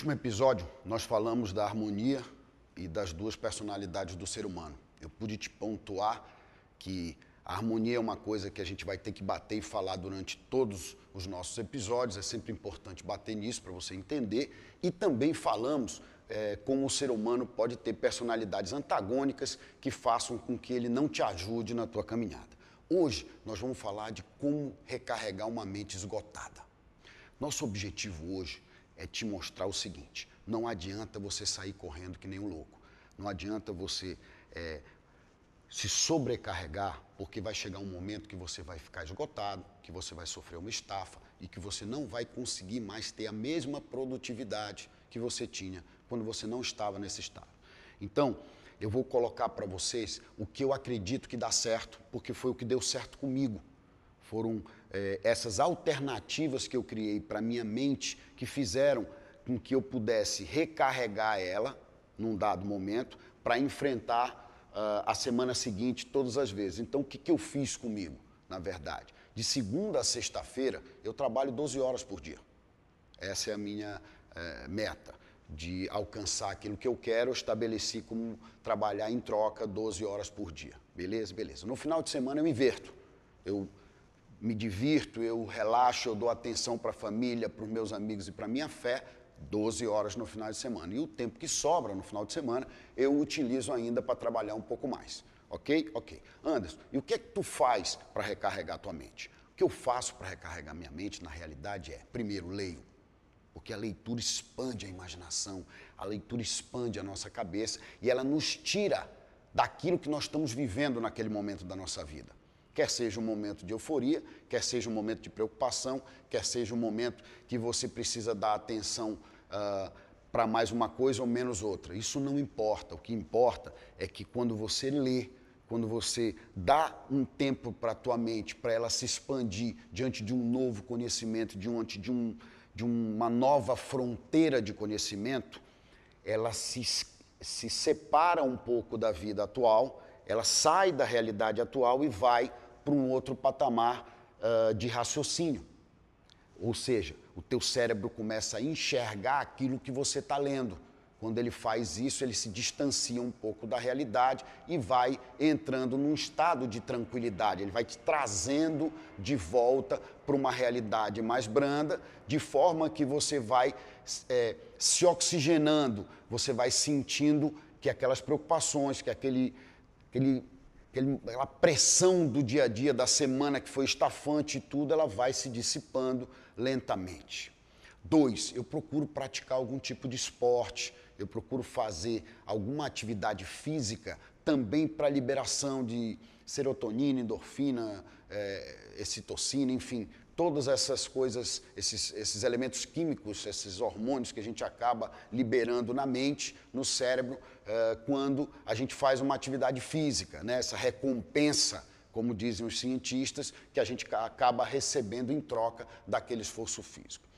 No último episódio, nós falamos da harmonia e das duas personalidades do ser humano. Eu pude te pontuar que a harmonia é uma coisa que a gente vai ter que bater e falar durante todos os nossos episódios, é sempre importante bater nisso para você entender. E também falamos é, como o ser humano pode ter personalidades antagônicas que façam com que ele não te ajude na tua caminhada. Hoje nós vamos falar de como recarregar uma mente esgotada. Nosso objetivo hoje é te mostrar o seguinte: não adianta você sair correndo que nem um louco. Não adianta você é, se sobrecarregar, porque vai chegar um momento que você vai ficar esgotado, que você vai sofrer uma estafa e que você não vai conseguir mais ter a mesma produtividade que você tinha quando você não estava nesse estado. Então, eu vou colocar para vocês o que eu acredito que dá certo, porque foi o que deu certo comigo. Foram é, essas alternativas que eu criei para minha mente que fizeram com que eu pudesse recarregar ela num dado momento para enfrentar uh, a semana seguinte todas as vezes. Então, o que, que eu fiz comigo, na verdade? De segunda a sexta-feira, eu trabalho 12 horas por dia. Essa é a minha uh, meta. De alcançar aquilo que eu quero, eu estabeleci como trabalhar em troca 12 horas por dia. Beleza? Beleza. No final de semana eu inverto. Eu me divirto, eu relaxo, eu dou atenção para a família, para os meus amigos e para a minha fé, 12 horas no final de semana. E o tempo que sobra no final de semana, eu utilizo ainda para trabalhar um pouco mais. Ok? Ok. Anderson, e o que é que tu faz para recarregar a tua mente? O que eu faço para recarregar minha mente, na realidade, é, primeiro, leio. Porque a leitura expande a imaginação, a leitura expande a nossa cabeça e ela nos tira daquilo que nós estamos vivendo naquele momento da nossa vida. Quer seja um momento de euforia, quer seja um momento de preocupação, quer seja um momento que você precisa dar atenção uh, para mais uma coisa ou menos outra. Isso não importa. O que importa é que quando você lê, quando você dá um tempo para a tua mente, para ela se expandir diante de um novo conhecimento, diante de, um, de uma nova fronteira de conhecimento, ela se, se separa um pouco da vida atual, ela sai da realidade atual e vai para um outro patamar uh, de raciocínio. Ou seja, o teu cérebro começa a enxergar aquilo que você está lendo. Quando ele faz isso, ele se distancia um pouco da realidade e vai entrando num estado de tranquilidade. Ele vai te trazendo de volta para uma realidade mais branda, de forma que você vai é, se oxigenando, você vai sentindo que aquelas preocupações, que aquele, aquele aquela pressão do dia a dia, da semana que foi estafante e tudo, ela vai se dissipando lentamente. Dois, eu procuro praticar algum tipo de esporte, eu procuro fazer alguma atividade física também para liberação de serotonina, endorfina, é, excitocina, enfim, todas essas coisas, esses, esses elementos químicos, esses hormônios que a gente acaba liberando na mente, no cérebro, uh, quando a gente faz uma atividade física, né? essa recompensa, como dizem os cientistas, que a gente acaba recebendo em troca daquele esforço físico.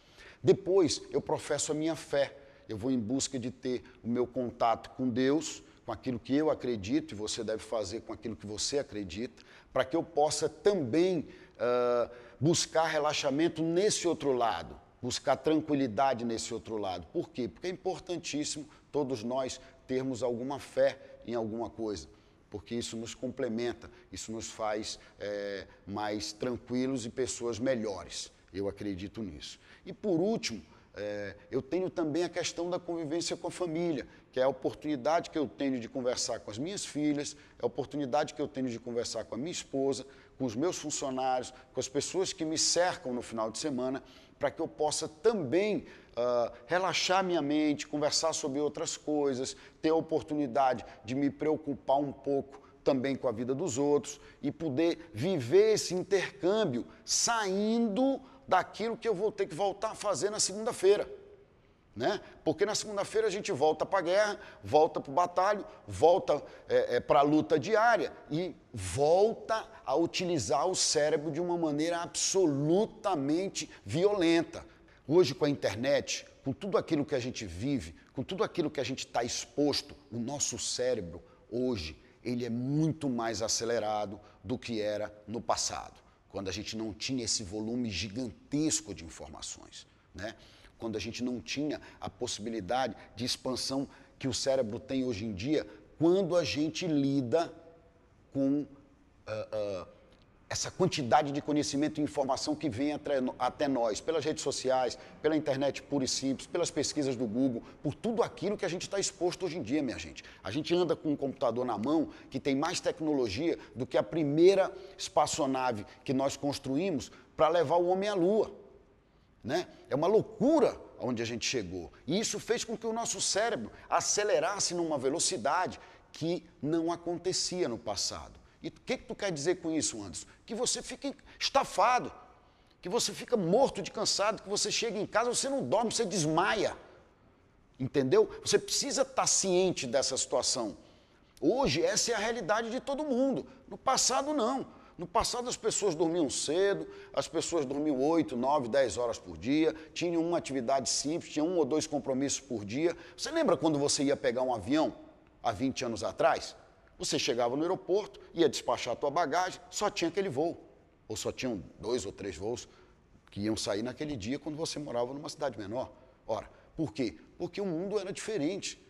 Depois, eu professo a minha fé, eu vou em busca de ter o meu contato com Deus, com aquilo que eu acredito, e você deve fazer com aquilo que você acredita, para que eu possa também. Uh, buscar relaxamento nesse outro lado, buscar tranquilidade nesse outro lado. Por quê? Porque é importantíssimo todos nós termos alguma fé em alguma coisa, porque isso nos complementa, isso nos faz é, mais tranquilos e pessoas melhores. Eu acredito nisso. E por último, é, eu tenho também a questão da convivência com a família, que é a oportunidade que eu tenho de conversar com as minhas filhas, é a oportunidade que eu tenho de conversar com a minha esposa, com os meus funcionários, com as pessoas que me cercam no final de semana, para que eu possa também uh, relaxar minha mente, conversar sobre outras coisas, ter a oportunidade de me preocupar um pouco também com a vida dos outros e poder viver esse intercâmbio saindo daquilo que eu vou ter que voltar a fazer na segunda-feira. Né? Porque na segunda-feira a gente volta para a guerra, volta para o batalho, volta é, é, para a luta diária e volta a utilizar o cérebro de uma maneira absolutamente violenta. Hoje, com a internet, com tudo aquilo que a gente vive, com tudo aquilo que a gente está exposto, o nosso cérebro hoje ele é muito mais acelerado do que era no passado, quando a gente não tinha esse volume gigantesco de informações. Né? quando a gente não tinha a possibilidade de expansão que o cérebro tem hoje em dia, quando a gente lida com uh, uh, essa quantidade de conhecimento e informação que vem até nós, pelas redes sociais, pela internet pura e simples, pelas pesquisas do Google, por tudo aquilo que a gente está exposto hoje em dia, minha gente. A gente anda com um computador na mão que tem mais tecnologia do que a primeira espaçonave que nós construímos para levar o homem à Lua. Né? É uma loucura onde a gente chegou. E isso fez com que o nosso cérebro acelerasse numa velocidade que não acontecia no passado. E o que, que tu quer dizer com isso, Anderson? Que você fica estafado, que você fica morto de cansado, que você chega em casa, você não dorme, você desmaia. Entendeu? Você precisa estar ciente dessa situação. Hoje, essa é a realidade de todo mundo. No passado, não. No passado, as pessoas dormiam cedo, as pessoas dormiam 8, 9, 10 horas por dia, tinham uma atividade simples, tinham um ou dois compromissos por dia. Você lembra quando você ia pegar um avião há 20 anos atrás? Você chegava no aeroporto, ia despachar a tua bagagem, só tinha aquele voo. Ou só tinham dois ou três voos que iam sair naquele dia quando você morava numa cidade menor. Ora, por quê? Porque o mundo era diferente.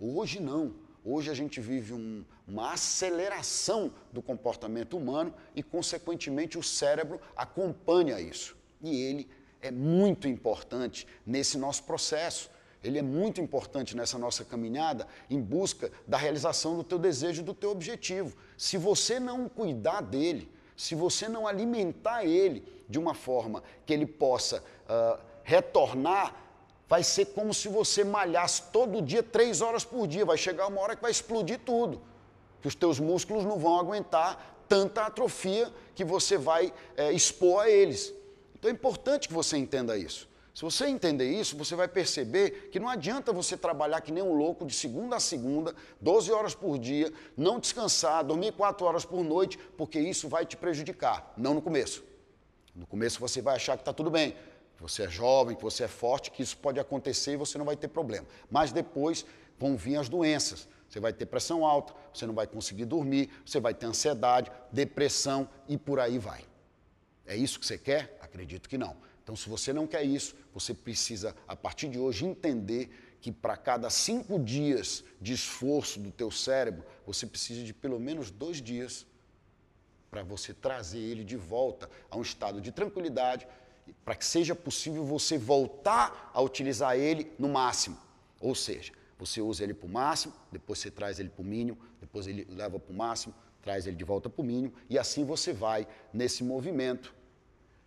Hoje não. Hoje a gente vive um, uma aceleração do comportamento humano e, consequentemente, o cérebro acompanha isso. E ele é muito importante nesse nosso processo ele é muito importante nessa nossa caminhada em busca da realização do teu desejo, do teu objetivo. Se você não cuidar dele, se você não alimentar ele de uma forma que ele possa uh, retornar, vai ser como se você malhasse todo dia, três horas por dia. Vai chegar uma hora que vai explodir tudo, que os teus músculos não vão aguentar tanta atrofia que você vai é, expor a eles. Então é importante que você entenda isso. Se você entender isso, você vai perceber que não adianta você trabalhar que nem um louco de segunda a segunda, 12 horas por dia, não descansar, dormir 4 horas por noite, porque isso vai te prejudicar. Não no começo. No começo você vai achar que está tudo bem, que você é jovem, que você é forte, que isso pode acontecer e você não vai ter problema. Mas depois vão vir as doenças. Você vai ter pressão alta, você não vai conseguir dormir, você vai ter ansiedade, depressão e por aí vai. É isso que você quer? Acredito que não. Então, se você não quer isso, você precisa, a partir de hoje, entender que para cada cinco dias de esforço do teu cérebro, você precisa de pelo menos dois dias para você trazer ele de volta a um estado de tranquilidade, para que seja possível você voltar a utilizar ele no máximo. Ou seja, você usa ele para o máximo, depois você traz ele para o mínimo, depois ele leva para o máximo, traz ele de volta para o mínimo, e assim você vai nesse movimento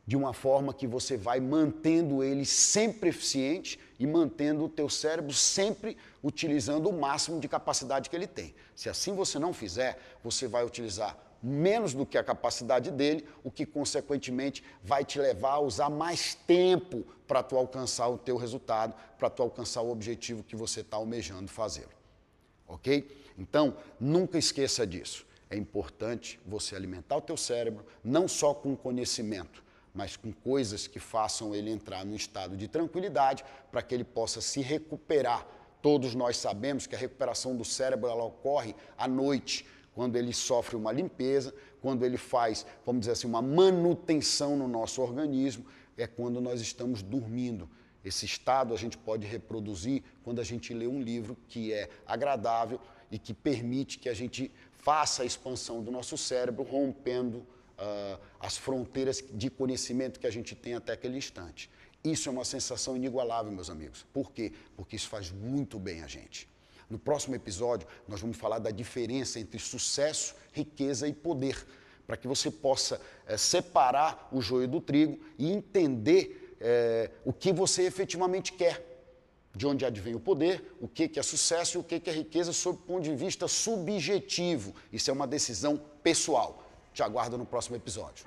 de uma forma que você vai mantendo ele sempre eficiente e mantendo o teu cérebro sempre utilizando o máximo de capacidade que ele tem. Se assim você não fizer, você vai utilizar menos do que a capacidade dele, o que consequentemente vai te levar a usar mais tempo para tu alcançar o teu resultado, para tu alcançar o objetivo que você está almejando fazê-lo. Ok? Então, nunca esqueça disso. É importante você alimentar o teu cérebro não só com conhecimento, mas com coisas que façam ele entrar num estado de tranquilidade para que ele possa se recuperar. Todos nós sabemos que a recuperação do cérebro ela ocorre à noite, quando ele sofre uma limpeza, quando ele faz, vamos dizer assim, uma manutenção no nosso organismo, é quando nós estamos dormindo. Esse estado a gente pode reproduzir quando a gente lê um livro que é agradável e que permite que a gente faça a expansão do nosso cérebro, rompendo uh, as fronteiras de conhecimento que a gente tem até aquele instante. Isso é uma sensação inigualável, meus amigos. Por quê? Porque isso faz muito bem a gente. No próximo episódio, nós vamos falar da diferença entre sucesso, riqueza e poder, para que você possa é, separar o joio do trigo e entender é, o que você efetivamente quer. De onde advém o poder, o que, que é sucesso e o que, que é riqueza, sob o ponto de vista subjetivo. Isso é uma decisão pessoal. Te aguardo no próximo episódio.